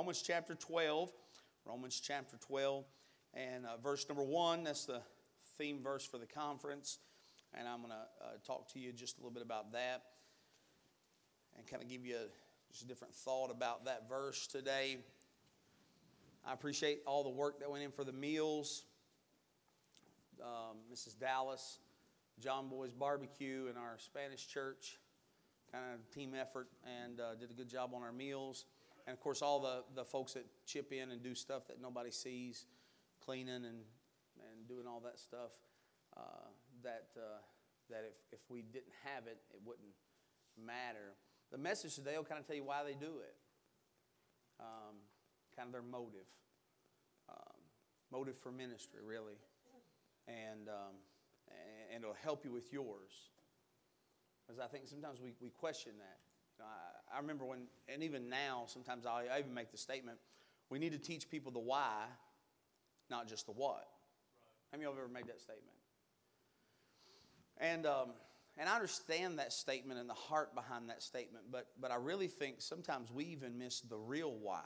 Romans chapter 12. Romans chapter 12 and uh, verse number 1. That's the theme verse for the conference. And I'm going to uh, talk to you just a little bit about that and kind of give you a, just a different thought about that verse today. I appreciate all the work that went in for the meals. Um, Mrs. Dallas, John Boy's Barbecue, and our Spanish church kind of team effort and uh, did a good job on our meals. And of course, all the, the folks that chip in and do stuff that nobody sees, cleaning and, and doing all that stuff, uh, that, uh, that if, if we didn't have it, it wouldn't matter. The message today will kind of tell you why they do it, um, kind of their motive. Um, motive for ministry, really. And, um, and it'll help you with yours. Because I think sometimes we, we question that. You know, I, I, remember when, and even now, sometimes I, even make the statement we need to teach people the why, not just the what. How many of you have ever made that statement? And, um, and I understand that statement and the heart behind that statement, but, but I really think sometimes we even miss the real why.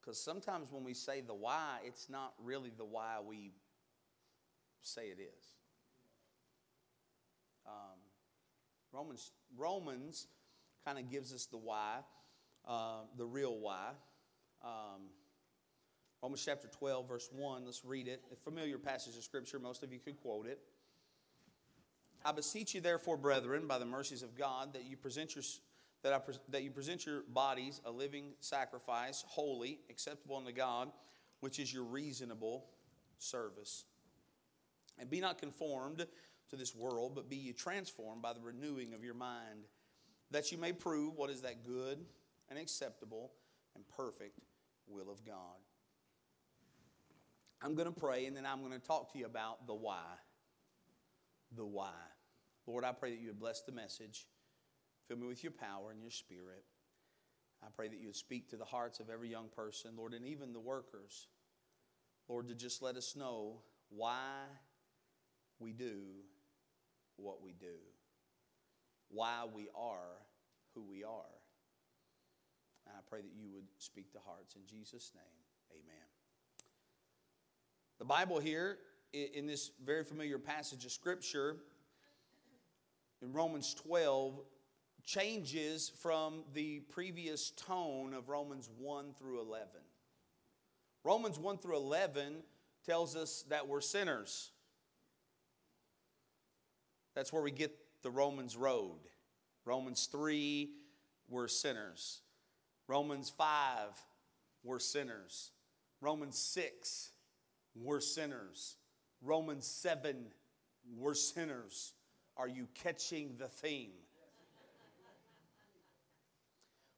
Because sometimes when we say the why, it's not really the why we say it is. Um, Romans, Romans kind of gives us the why, uh, the real why. Um, Romans chapter 12, verse 1, let's read it. A familiar passage of Scripture, most of you could quote it. I beseech you, therefore, brethren, by the mercies of God, that you present your that, I, that you present your bodies a living sacrifice, holy, acceptable unto God, which is your reasonable service. And be not conformed to this world, but be ye transformed by the renewing of your mind, that you may prove what is that good and acceptable and perfect will of God. I'm going to pray and then I'm going to talk to you about the why. The why. Lord, I pray that you would bless the message. Fill me with your power and your spirit. I pray that you would speak to the hearts of every young person, Lord, and even the workers. Lord, to just let us know why we do what we do, why we are who we are. And I pray that you would speak to hearts. In Jesus' name, amen. The Bible here, in this very familiar passage of Scripture, in Romans 12, changes from the previous tone of Romans 1 through 11. Romans 1 through 11 tells us that we're sinners. That's where we get the Romans road. Romans 3, we're sinners. Romans 5, we're sinners. Romans 6, we're sinners. Romans 7, we're sinners. Are you catching the theme?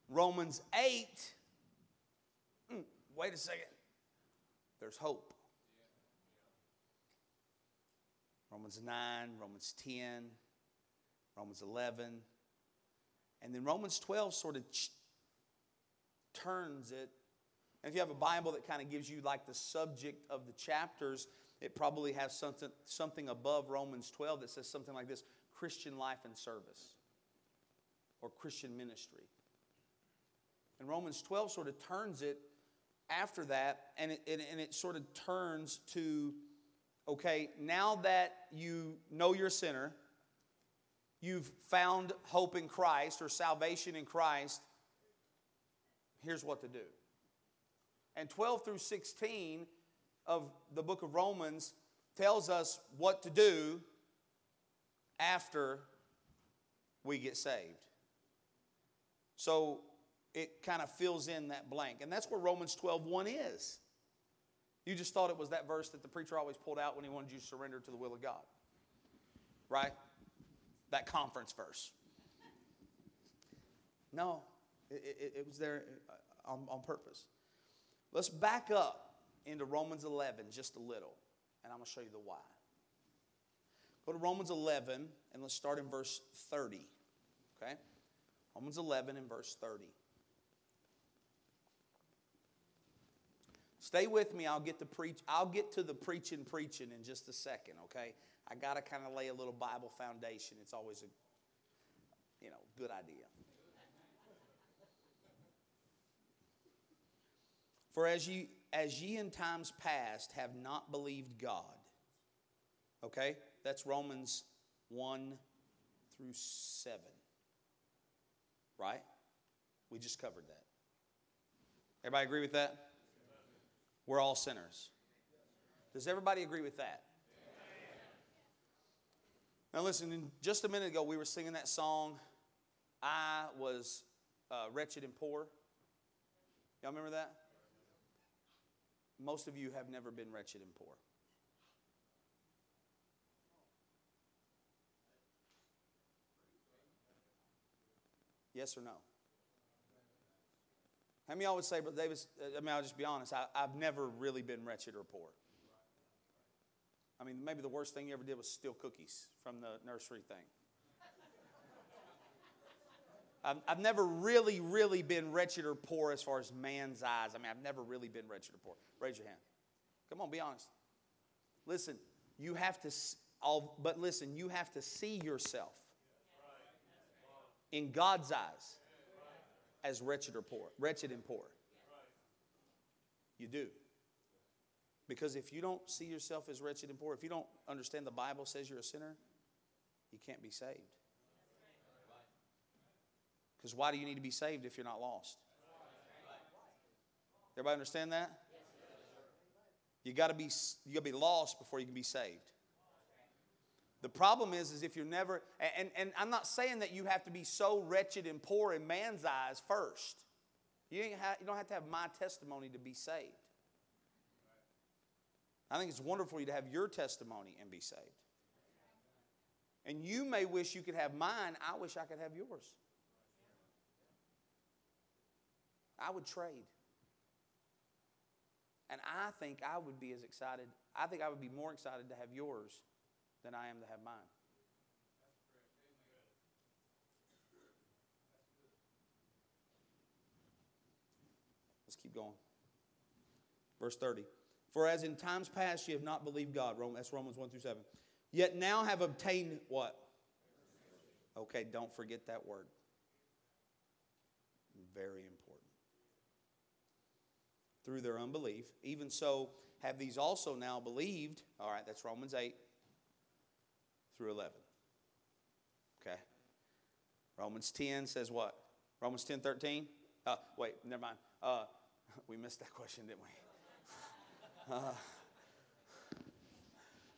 Romans 8, mm, wait a second, there's hope. Romans 9, Romans 10, Romans 11. And then Romans 12 sort of ch- turns it. And if you have a Bible that kind of gives you like the subject of the chapters, it probably has something, something above Romans 12 that says something like this Christian life and service or Christian ministry. And Romans 12 sort of turns it after that, and it, and, and it sort of turns to okay, now that you know you're a sinner, you've found hope in Christ or salvation in Christ, here's what to do. And 12 through 16 of the book of Romans tells us what to do after we get saved. So it kind of fills in that blank. And that's where Romans 12 1 is. You just thought it was that verse that the preacher always pulled out when he wanted you to surrender to the will of God. Right? That conference verse. No, it, it, it was there uh, on, on purpose. Let's back up into Romans 11 just a little, and I'm going to show you the why. Go to Romans 11, and let's start in verse 30. Okay? Romans 11 and verse 30. Stay with me. I'll get to preach. I'll get to the preaching, preaching in just a second. Okay, I got to kind of lay a little Bible foundation. It's always a, you know, good idea. For as ye, as ye in times past have not believed God. Okay? That's Romans 1 through 7. Right? We just covered that. Everybody agree with that? We're all sinners. Does everybody agree with that? Now, listen, just a minute ago, we were singing that song, I was uh, wretched and poor. Y'all remember that? Most of you have never been wretched and poor. Yes or no? How many y'all would say, Brother Davis, uh, I mean, I'll just be honest, I, I've never really been wretched or poor. I mean, maybe the worst thing you ever did was steal cookies from the nursery thing. I've, I've never really, really been wretched or poor as far as man's eyes. I mean, I've never really been wretched or poor. Raise your hand. Come on, be honest. Listen, you have to, but listen, you have to see yourself in God's eyes as wretched or poor, wretched and poor. You do. Because if you don't see yourself as wretched and poor, if you don't understand the Bible says you're a sinner, you can't be saved. Because why do you need to be saved if you're not lost? Everybody understand that? You got to be you got to be lost before you can be saved. The problem is, is if you're never, and, and I'm not saying that you have to be so wretched and poor in man's eyes first. You, you don't have to have my testimony to be saved. I think it's wonderful you to have your testimony and be saved. And you may wish you could have mine. I wish I could have yours. I would trade. And I think I would be as excited, I think I would be more excited to have yours than I am to have mine. Let's keep going. Verse 30. For as in times past ye have not believed God. That's Romans 1 through 7. Yet now have obtained what? Okay, don't forget that word. Very important. Through their unbelief. Even so, have these also now believed. All right, that's Romans 8 through 11. Okay. Romans 10 says what? Romans 10 13? Uh, wait, never mind. Uh, we missed that question, didn't we? Uh,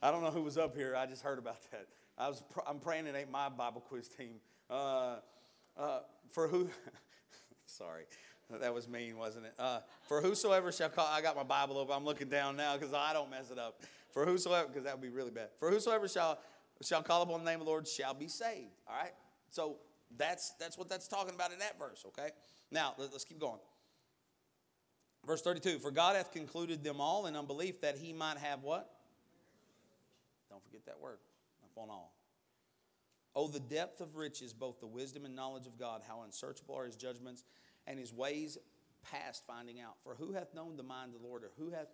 I don't know who was up here. I just heard about that. I was pr- I'm praying it ain't my Bible quiz team. Uh, uh, for who? sorry, that was mean, wasn't it? Uh, for whosoever shall call. I got my Bible open. I'm looking down now because I don't mess it up. For whosoever, because that would be really bad. For whosoever shall shall call upon the name of the Lord shall be saved. All right. So that's that's what that's talking about in that verse. Okay. Now let's keep going. Verse 32 For God hath concluded them all in unbelief that he might have what? Don't forget that word. Upon all. Oh, the depth of riches, both the wisdom and knowledge of God, how unsearchable are his judgments and his ways past finding out. For who hath known the mind of the Lord, or who hath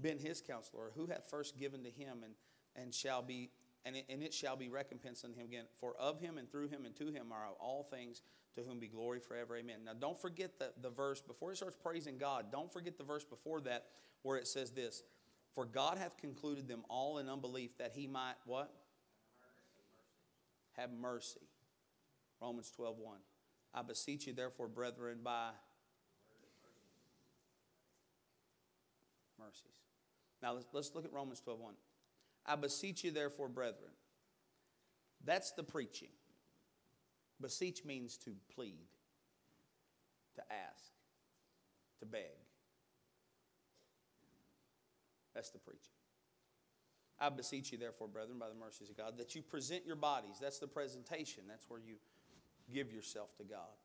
been his counselor, or who hath first given to him and, and shall be and it, and it shall be recompensed unto him again. For of him and through him and to him are all things, to whom be glory forever. Amen. Now, don't forget the, the verse, before he starts praising God, don't forget the verse before that where it says this For God hath concluded them all in unbelief that he might what? Have mercy. Romans 12 1. I beseech you, therefore, brethren, by mercies. Now, let's, let's look at Romans 12 1. I beseech you, therefore, brethren. That's the preaching. Beseech means to plead, to ask, to beg. That's the preaching. I beseech you, therefore, brethren, by the mercies of God, that you present your bodies. That's the presentation. That's where you give yourself to God.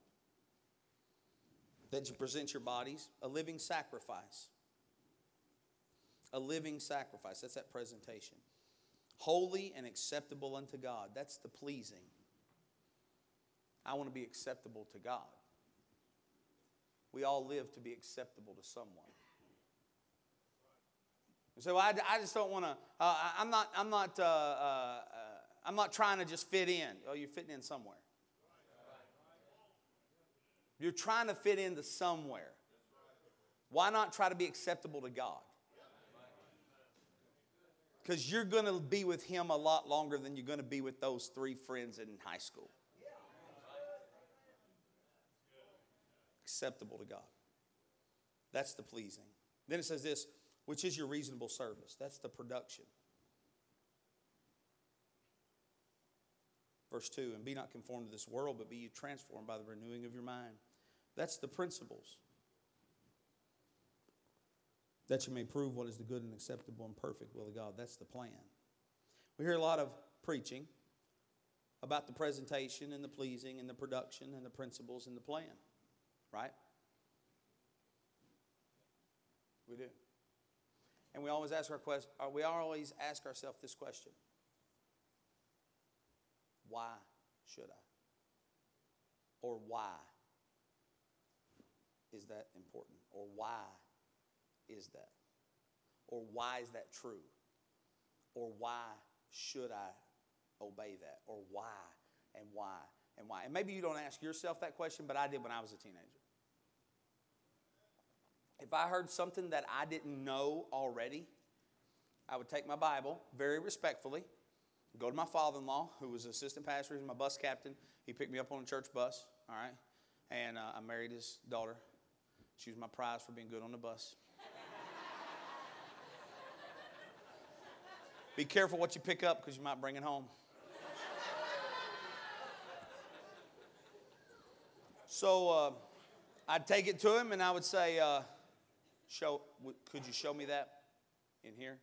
That you present your bodies a living sacrifice a living sacrifice. That's that presentation. Holy and acceptable unto God. That's the pleasing. I want to be acceptable to God. We all live to be acceptable to someone. So I, I just don't want to. Uh, I'm not. I'm not. Uh, uh, I'm not trying to just fit in. Oh, you're fitting in somewhere. You're trying to fit into somewhere. Why not try to be acceptable to God? Because you're going to be with Him a lot longer than you're going to be with those three friends in high school. Acceptable to God. That's the pleasing. Then it says this, which is your reasonable service. That's the production. Verse 2 And be not conformed to this world, but be you transformed by the renewing of your mind. That's the principles. That you may prove what is the good and acceptable and perfect will of God. That's the plan. We hear a lot of preaching about the presentation and the pleasing and the production and the principles and the plan, right? We do. And we always ask our question, uh, we always ask ourselves this question. Why should I? Or why is that important? Or why is that? Or why is that true? Or why should I obey that? Or why and why and why? And maybe you don't ask yourself that question, but I did when I was a teenager. If I heard something that I didn't know already, I would take my Bible very respectfully, go to my father in law, who was assistant pastor, he was my bus captain. He picked me up on a church bus, all right? And uh, I married his daughter. She was my prize for being good on the bus. Be careful what you pick up because you might bring it home. So uh, I'd take it to him and I would say, uh, "Show, could you show me that in here?"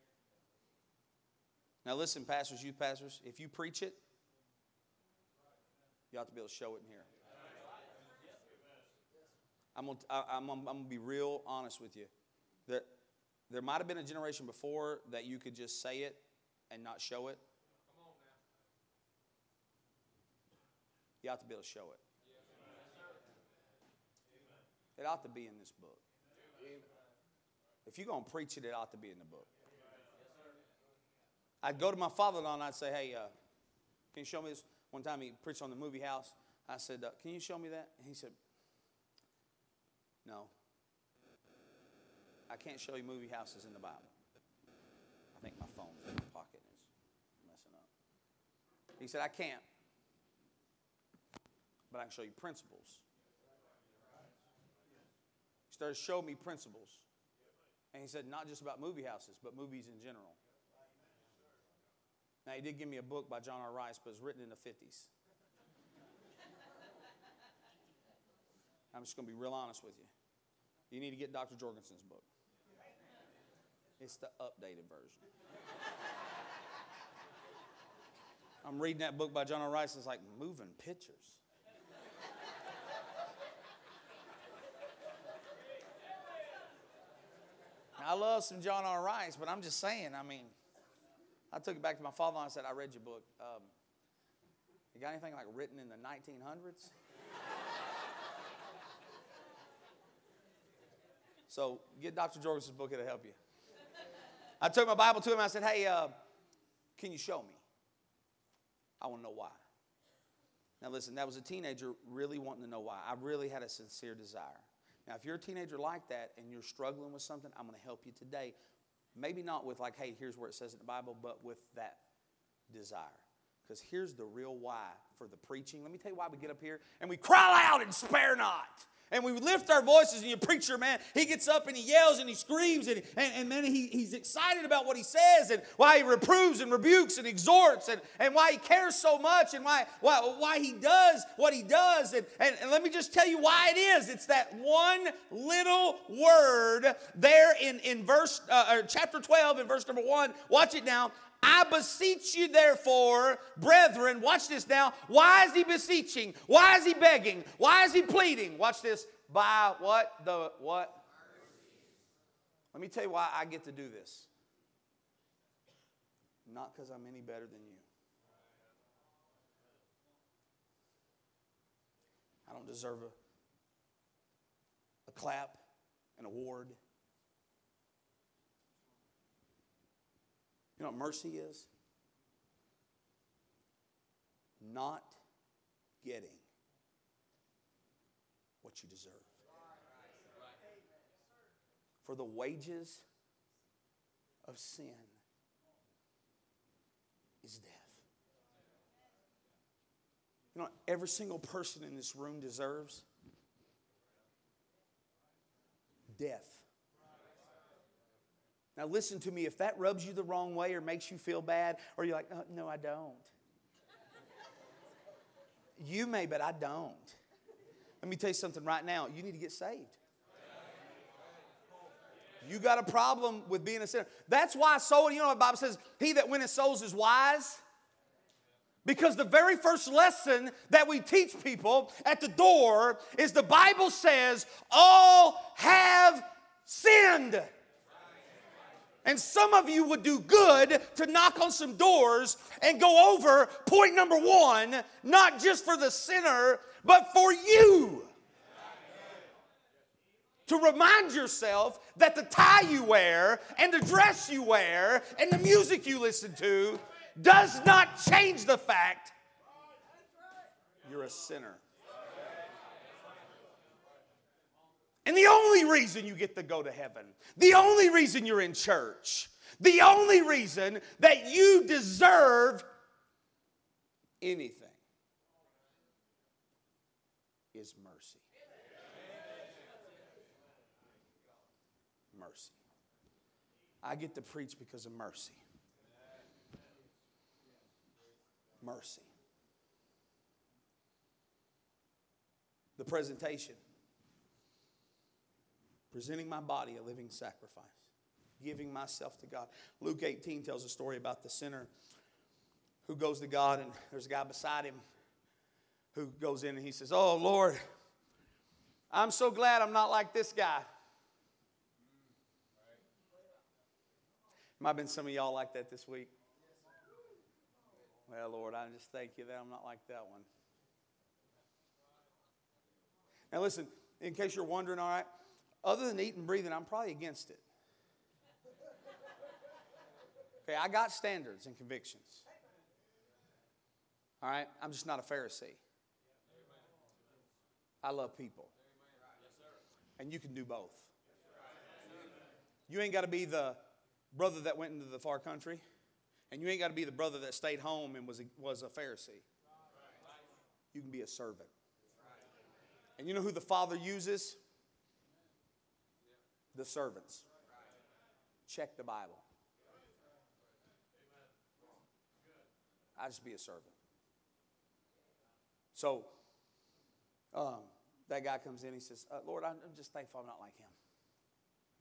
Now listen, pastors, youth pastors, if you preach it, you ought to be able to show it in here. I'm gonna, I, am I'm gonna be real honest with you. That there might have been a generation before that you could just say it and not show it? You have to be able to show it. It ought to be in this book. If you're going to preach it, it ought to be in the book. I'd go to my father in law and I'd say, Hey, uh, can you show me this? One time he preached on the movie house. I said, uh, Can you show me that? And he said, No. I can't show you movie houses in the Bible. I think my phone's. He said, I can't, but I can show you principles. He started to show me principles. And he said, not just about movie houses, but movies in general. Now, he did give me a book by John R. Rice, but it's written in the 50s. I'm just going to be real honest with you. You need to get Dr. Jorgensen's book. It's the updated version. I'm reading that book by John R. Rice. It's like moving pictures. I love some John R. Rice, but I'm just saying, I mean, I took it back to my father and I said, I read your book. Um, you got anything like written in the 1900s? so get Dr. Jorgensen's book, it'll help you. I took my Bible to him I said, Hey, uh, can you show me? I want to know why. Now, listen, that was a teenager really wanting to know why. I really had a sincere desire. Now, if you're a teenager like that and you're struggling with something, I'm going to help you today. Maybe not with, like, hey, here's where it says in the Bible, but with that desire. Because here's the real why for the preaching. Let me tell you why we get up here and we cry out and spare not and we lift our voices, and your preacher, man, he gets up and he yells and he screams, and, and, and man, he, he's excited about what he says and why he reproves and rebukes and exhorts and, and why he cares so much and why, why, why he does what he does. And, and, and let me just tell you why it is. It's that one little word there in, in verse, uh, chapter 12 in verse number 1. Watch it now. I beseech you, therefore, brethren, watch this now. Why is he beseeching? Why is he begging? Why is he pleading? Watch this. By what? The what? Let me tell you why I get to do this. Not because I'm any better than you. I don't deserve a, a clap, an award. You know what mercy is? Not getting what you deserve. For the wages of sin is death. You know, every single person in this room deserves death. Now, listen to me. If that rubs you the wrong way or makes you feel bad, or you're like, oh, no, I don't. you may, but I don't. Let me tell you something right now. You need to get saved. You got a problem with being a sinner. That's why soul, you know what the Bible says, he that winneth souls is wise. Because the very first lesson that we teach people at the door is the Bible says, all have sinned. And some of you would do good to knock on some doors and go over point number one, not just for the sinner, but for you. To remind yourself that the tie you wear and the dress you wear and the music you listen to does not change the fact you're a sinner. And the only reason you get to go to heaven, the only reason you're in church, the only reason that you deserve anything is mercy. Mercy. I get to preach because of mercy. Mercy. The presentation presenting my body a living sacrifice, giving myself to God. Luke 18 tells a story about the sinner who goes to God, and there's a guy beside him who goes in and he says, Oh, Lord, I'm so glad I'm not like this guy. Might have been some of y'all like that this week. Well, Lord, I just thank you that I'm not like that one. Now, listen, in case you're wondering, all right, other than eating and breathing, I'm probably against it. Okay, I got standards and convictions. All right, I'm just not a Pharisee. I love people. And you can do both. You ain't got to be the brother that went into the far country, and you ain't got to be the brother that stayed home and was a, was a Pharisee. You can be a servant. And you know who the Father uses? The servants. Check the Bible. I just be a servant. So um, that guy comes in. He says, uh, "Lord, I'm just thankful I'm not like him."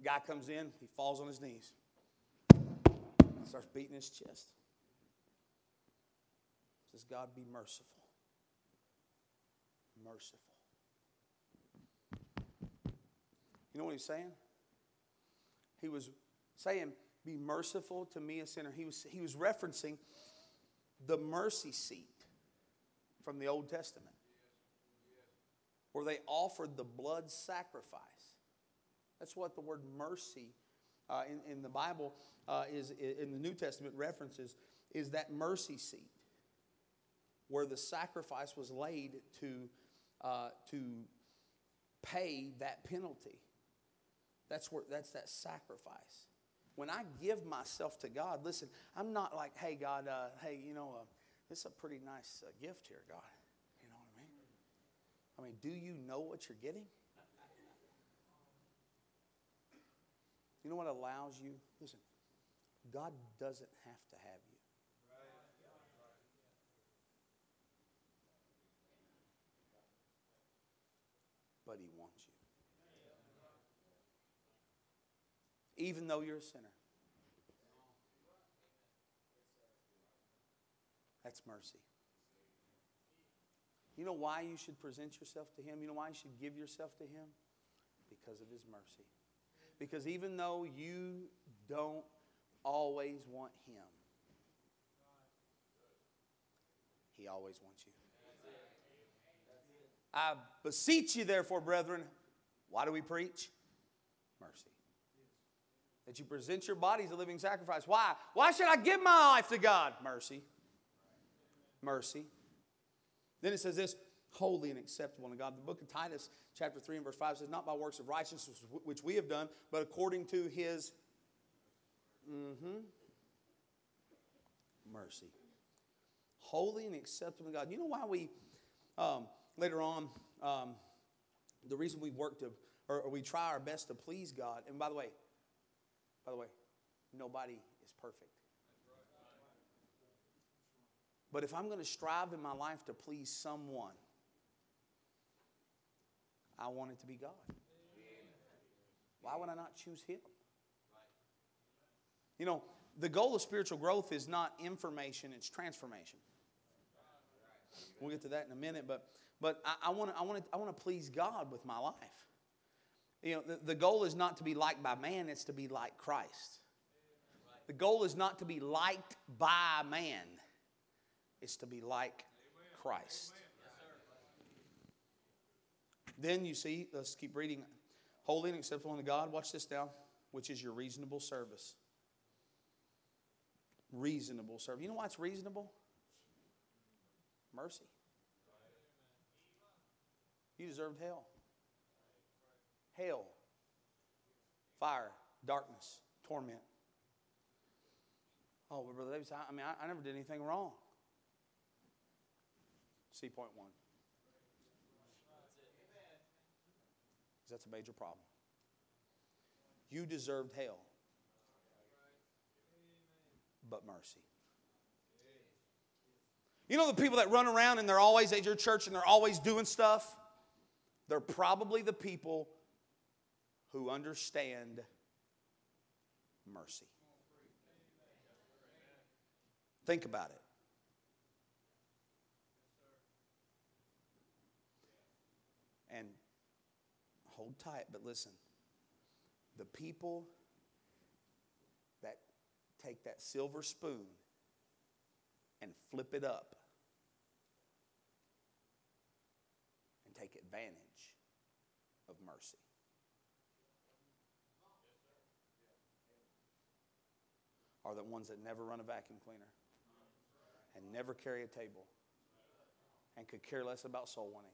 Guy comes in. He falls on his knees. Starts beating his chest. Says, "God, be merciful. Merciful." You know what he's saying? He was saying, Be merciful to me, a sinner. He was, he was referencing the mercy seat from the Old Testament, where they offered the blood sacrifice. That's what the word mercy uh, in, in the Bible uh, is, in the New Testament references, is that mercy seat where the sacrifice was laid to, uh, to pay that penalty. That's where that's that sacrifice. When I give myself to God, listen, I'm not like, hey, God, uh, hey, you know, uh, this is a pretty nice uh, gift here, God. You know what I mean? I mean, do you know what you're getting? You know what allows you? Listen, God doesn't have to have you. But He wants you. Even though you're a sinner. That's mercy. You know why you should present yourself to Him? You know why you should give yourself to Him? Because of His mercy. Because even though you don't always want Him, He always wants you. I beseech you, therefore, brethren, why do we preach? Mercy that you present your body as a living sacrifice. Why? Why should I give my life to God? Mercy. Mercy. Then it says this holy and acceptable to God. The book of Titus, chapter 3 and verse 5 says, Not by works of righteousness which we have done, but according to his mm-hmm, mercy. Holy and acceptable to God. You know why we, um, later on, um, the reason we work to, or, or we try our best to please God, and by the way, by the way, nobody is perfect. But if I'm going to strive in my life to please someone, I want it to be God. Why would I not choose Him? You know, the goal of spiritual growth is not information, it's transformation. We'll get to that in a minute, but, but I, I want to I wanna, I wanna please God with my life. You know, the, the goal is not to be liked by man, it's to be like Christ. The goal is not to be liked by man, it's to be like Christ. Then you see, let's keep reading. Holy and acceptable unto God, watch this now, which is your reasonable service. Reasonable service. You know why it's reasonable? Mercy. You deserved hell. Hell, fire, darkness, torment. Oh, but Brother Davis, I mean, I, I never did anything wrong. See point one. That's a major problem. You deserved hell, but mercy. You know the people that run around and they're always at your church and they're always doing stuff? They're probably the people who understand mercy. Think about it. And hold tight, but listen. The people that take that silver spoon and flip it up and take advantage of mercy. Are the ones that never run a vacuum cleaner and never carry a table and could care less about soul winning.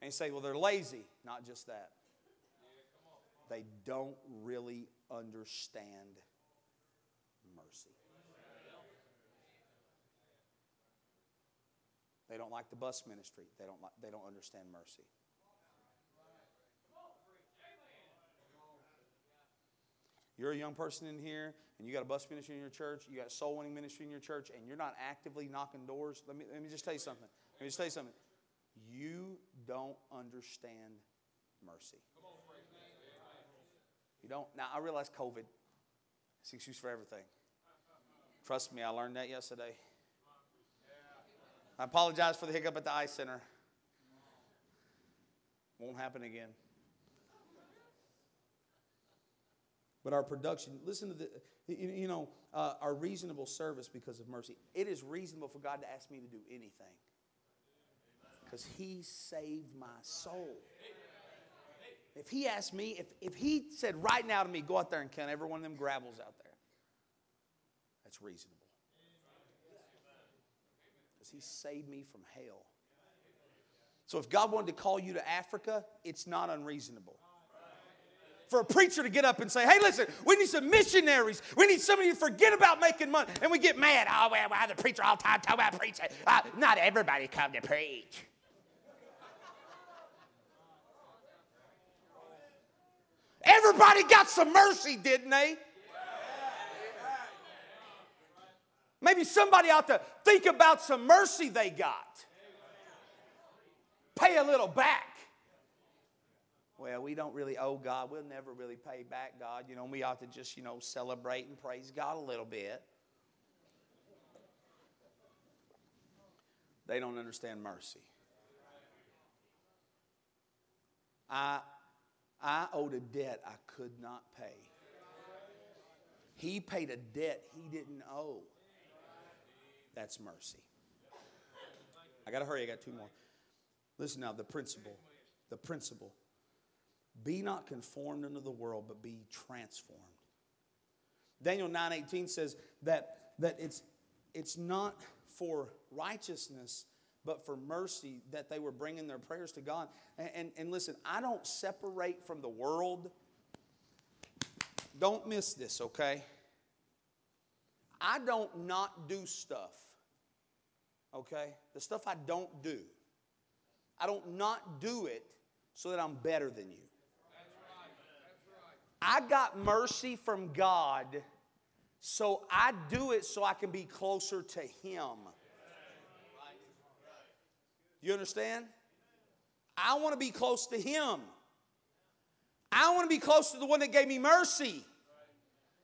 And you say, well, they're lazy. Not just that. They don't really understand mercy. They don't like the bus ministry. They don't, like, they don't understand mercy. You're a young person in here, and you got a bus ministry in your church, you got soul winning ministry in your church, and you're not actively knocking doors. Let me, let me just tell you something. Let me just tell you something. You don't understand mercy. You don't. Now, I realize COVID is excuse for everything. Trust me, I learned that yesterday. I apologize for the hiccup at the eye center. Won't happen again. But our production, listen to the, you know, uh, our reasonable service because of mercy. It is reasonable for God to ask me to do anything because He saved my soul. If He asked me, if, if He said right now to me, go out there and count every one of them gravels out there, that's reasonable. Because He saved me from hell. So if God wanted to call you to Africa, it's not unreasonable for a preacher to get up and say, hey, listen, we need some missionaries. We need somebody to forget about making money. And we get mad. Oh, well, well the preacher all the time talk about preaching. Uh, not everybody come to preach. Everybody got some mercy, didn't they? Maybe somebody ought to think about some mercy they got. Pay a little back. Well, we don't really owe God. We'll never really pay back God. You know, we ought to just, you know, celebrate and praise God a little bit. They don't understand mercy. I, I owed a debt I could not pay. He paid a debt he didn't owe. That's mercy. I got to hurry. I got two more. Listen now, the principle. The principle be not conformed unto the world, but be transformed. Daniel 9:18 says that, that it's, it's not for righteousness, but for mercy that they were bringing their prayers to God. And, and, and listen, I don't separate from the world. Don't miss this, okay? I don't not do stuff, okay? The stuff I don't do. I don't not do it so that I'm better than you. I got mercy from God, so I do it so I can be closer to Him. You understand? I want to be close to Him. I want to be close to the one that gave me mercy,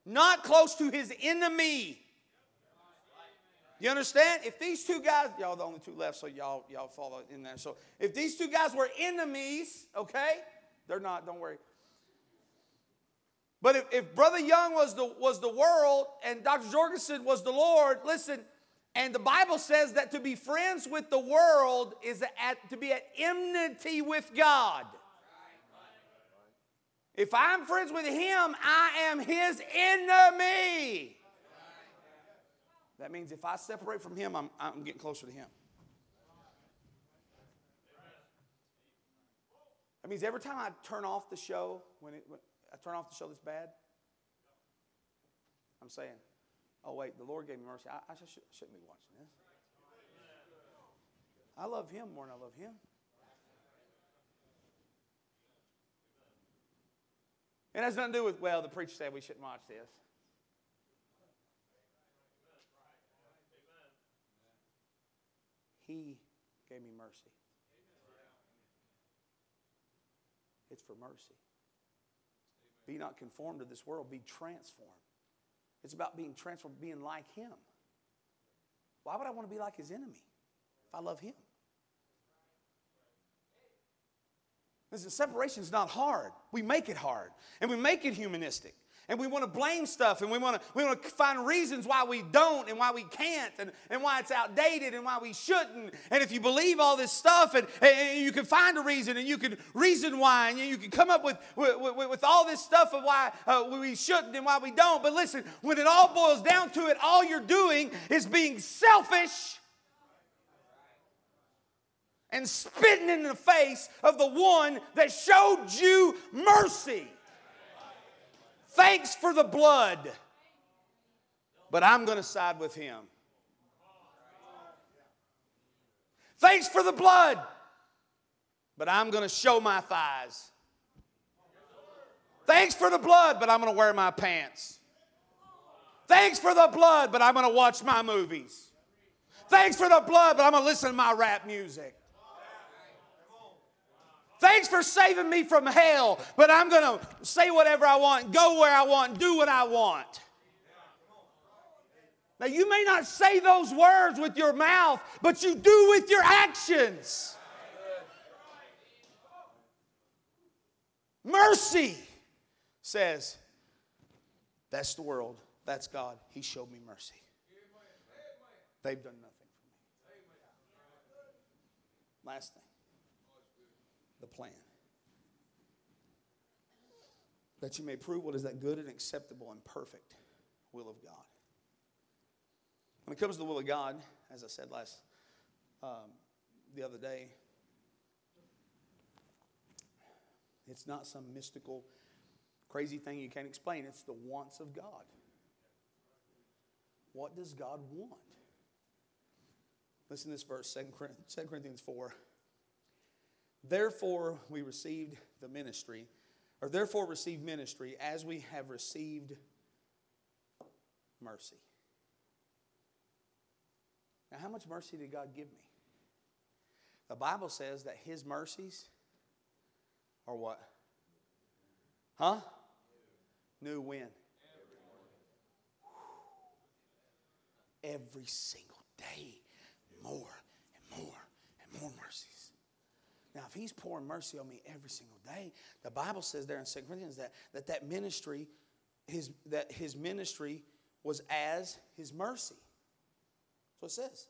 not close to His enemy. You understand? If these two guys, y'all the only two left, so y'all y'all follow in there. So if these two guys were enemies, okay, they're not. Don't worry. But if, if Brother Young was the was the world and Dr. Jorgensen was the Lord, listen. And the Bible says that to be friends with the world is at, to be at enmity with God. If I'm friends with Him, I am His enemy. That means if I separate from Him, I'm, I'm getting closer to Him. That means every time I turn off the show, when, it, when I turn off the show that's bad, I'm saying, oh, wait, the Lord gave me mercy. I, I should, shouldn't be watching this. I love Him more than I love Him. It has nothing to do with, well, the preacher said we shouldn't watch this. He gave me mercy. It's for mercy. Be not conformed to this world, be transformed. It's about being transformed, being like Him. Why would I want to be like His enemy if I love Him? Listen, separation is not hard. We make it hard, and we make it humanistic and we want to blame stuff and we want to we want to find reasons why we don't and why we can't and, and why it's outdated and why we shouldn't. And if you believe all this stuff and, and you can find a reason and you can reason why and you can come up with with, with, all this stuff of why uh, we shouldn't and why we don't. But listen when it all boils down to it all you're doing is being selfish and spitting in the face of the one that showed you mercy Thanks for the blood, but I'm going to side with him. Thanks for the blood, but I'm going to show my thighs. Thanks for the blood, but I'm going to wear my pants. Thanks for the blood, but I'm going to watch my movies. Thanks for the blood, but I'm going to listen to my rap music. Thanks for saving me from hell, but I'm going to say whatever I want, go where I want, do what I want. Now, you may not say those words with your mouth, but you do with your actions. Mercy says, That's the world, that's God. He showed me mercy. They've done nothing for me. Last thing the plan. That you may prove what is that good and acceptable and perfect will of God. When it comes to the will of God, as I said last um, the other day, it's not some mystical, crazy thing you can't explain. It's the wants of God. What does God want? Listen to this verse, 2 Corinthians 4. Therefore, we received the ministry, or therefore received ministry as we have received mercy. Now, how much mercy did God give me? The Bible says that His mercies are what? Huh? New when? Every single day, more and more and more mercy. Now, if he's pouring mercy on me every single day, the Bible says there in 2 Corinthians that that, that ministry, his, that his ministry was as his mercy. So it says.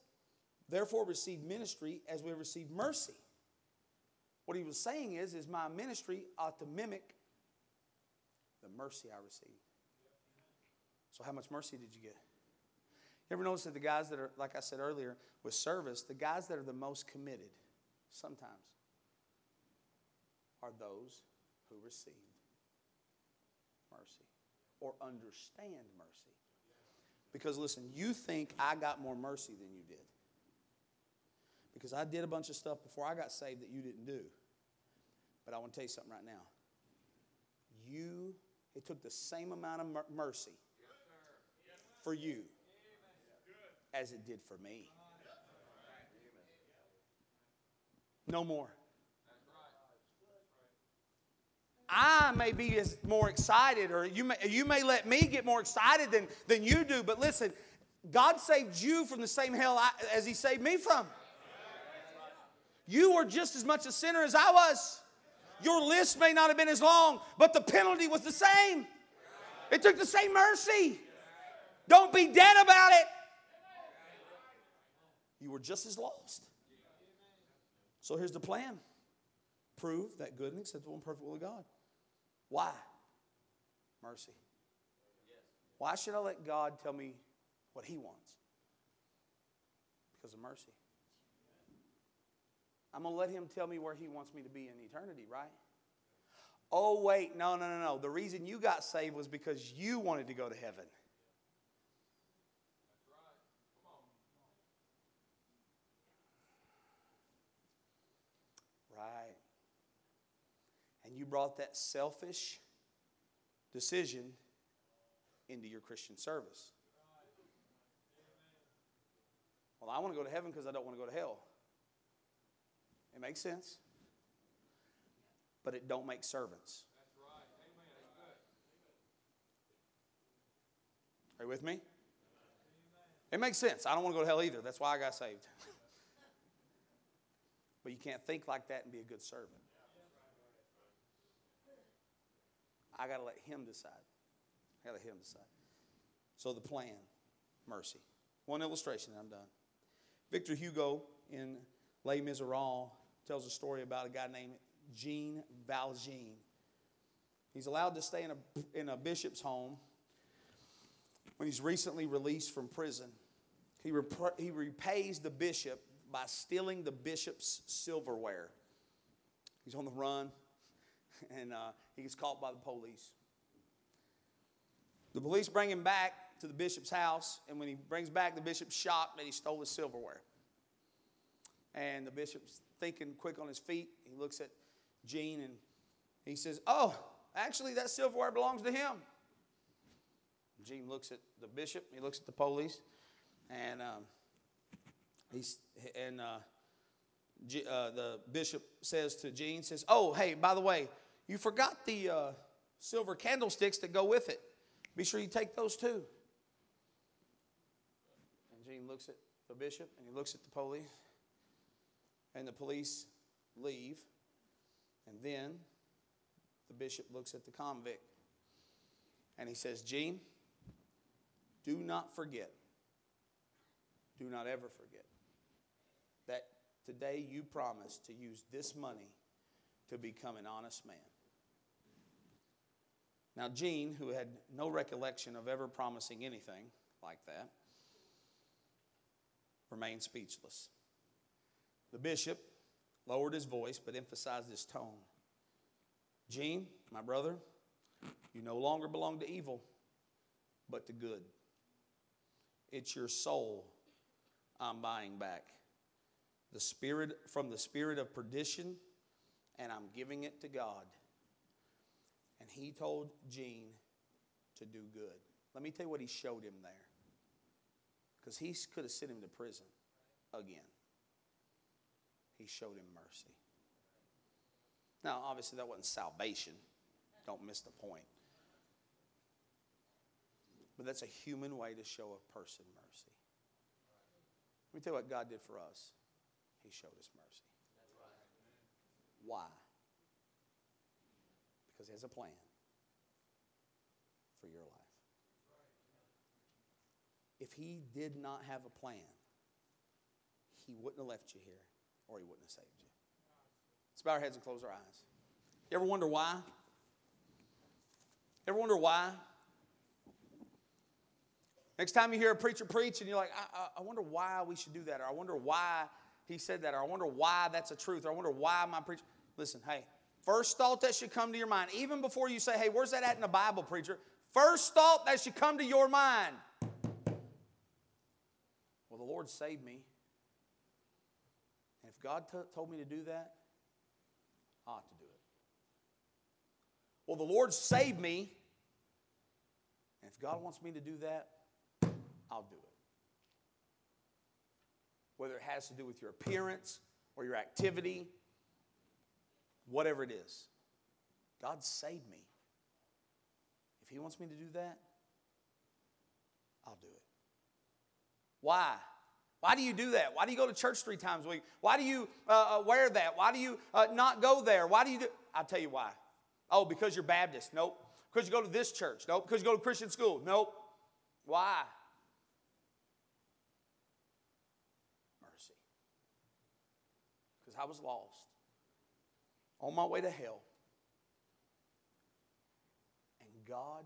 Therefore, receive ministry as we receive mercy. What he was saying is, is my ministry ought to mimic the mercy I received. So how much mercy did you get? You ever notice that the guys that are, like I said earlier, with service, the guys that are the most committed sometimes are those who receive mercy or understand mercy. Because listen, you think I got more mercy than you did. Because I did a bunch of stuff before I got saved that you didn't do. But I want to tell you something right now. You, it took the same amount of mercy for you as it did for me. No more. May be more excited, or you may, you may let me get more excited than, than you do, but listen, God saved you from the same hell I, as He saved me from. You were just as much a sinner as I was. Your list may not have been as long, but the penalty was the same. It took the same mercy. Don't be dead about it. You were just as lost. So here's the plan prove that good and acceptable and perfect will of God. Why? Mercy. Why should I let God tell me what He wants? Because of mercy. I'm going to let Him tell me where He wants me to be in eternity, right? Oh, wait, no, no, no, no. The reason you got saved was because you wanted to go to heaven. Right. And you brought that selfish decision into your Christian service. Well, I want to go to heaven because I don't want to go to hell. It makes sense. But it don't make servants. Are you with me? It makes sense. I don't want to go to hell either. That's why I got saved. but you can't think like that and be a good servant. I got to let Him decide. I got to let Him decide. So the plan, mercy. One illustration, and I'm done. Victor Hugo in Les Miserables tells a story about a guy named Jean Valjean. He's allowed to stay in a, in a bishop's home when he's recently released from prison. He, rep- he repays the bishop by stealing the bishop's silverware. He's on the run, and uh, he gets caught by the police. The police bring him back to the bishop's house, and when he brings back, the bishop's shocked that he stole his silverware. And the bishop's thinking quick on his feet. He looks at Jean and he says, Oh, actually, that silverware belongs to him. Jean looks at the bishop, he looks at the police, and um, he's and uh, G, uh, the bishop says to Jean, says, "Oh, hey, by the way, you forgot the uh, silver candlesticks that go with it. Be sure you take those too." And Jean looks at the bishop and he looks at the police, and the police leave. And then the bishop looks at the convict and he says, Jean, do not forget, do not ever forget that today you promised to use this money to become an honest man. Now, Jean, who had no recollection of ever promising anything like that, remained speechless. The bishop lowered his voice but emphasized his tone. Jean, my brother, you no longer belong to evil, but to good. It's your soul I'm buying back. The spirit from the spirit of perdition, and I'm giving it to God. And he told Jean to do good. Let me tell you what he showed him there. Because he could have sent him to prison again. He showed him mercy. Now, obviously, that wasn't salvation. Don't miss the point. But that's a human way to show a person mercy. Let me tell you what God did for us. He showed us mercy. Why? Because He has a plan for your life. If He did not have a plan, He wouldn't have left you here or He wouldn't have saved you. Let's bow our heads and close our eyes. You ever wonder why? Ever wonder why? Next time you hear a preacher preach and you're like, I, I, I wonder why we should do that, or I wonder why he said that, or I wonder why that's a truth, or I wonder why my preacher. Listen, hey, first thought that should come to your mind, even before you say, hey, where's that at in the Bible, preacher? First thought that should come to your mind. Well, the Lord saved me. And if God t- told me to do that, I ought to do it. Well, the Lord saved me. And if God wants me to do that, I'll do it. Whether it has to do with your appearance or your activity, whatever it is. God saved me. If He wants me to do that, I'll do it. Why? Why do you do that? Why do you go to church three times a week? Why do you uh, uh, wear that? Why do you uh, not go there? Why do you do? I'll tell you why. Oh, because you're Baptist? Nope. Because you go to this church? Nope. Because you go to Christian school? Nope. Why? Mercy. Because I was lost, on my way to hell, and God.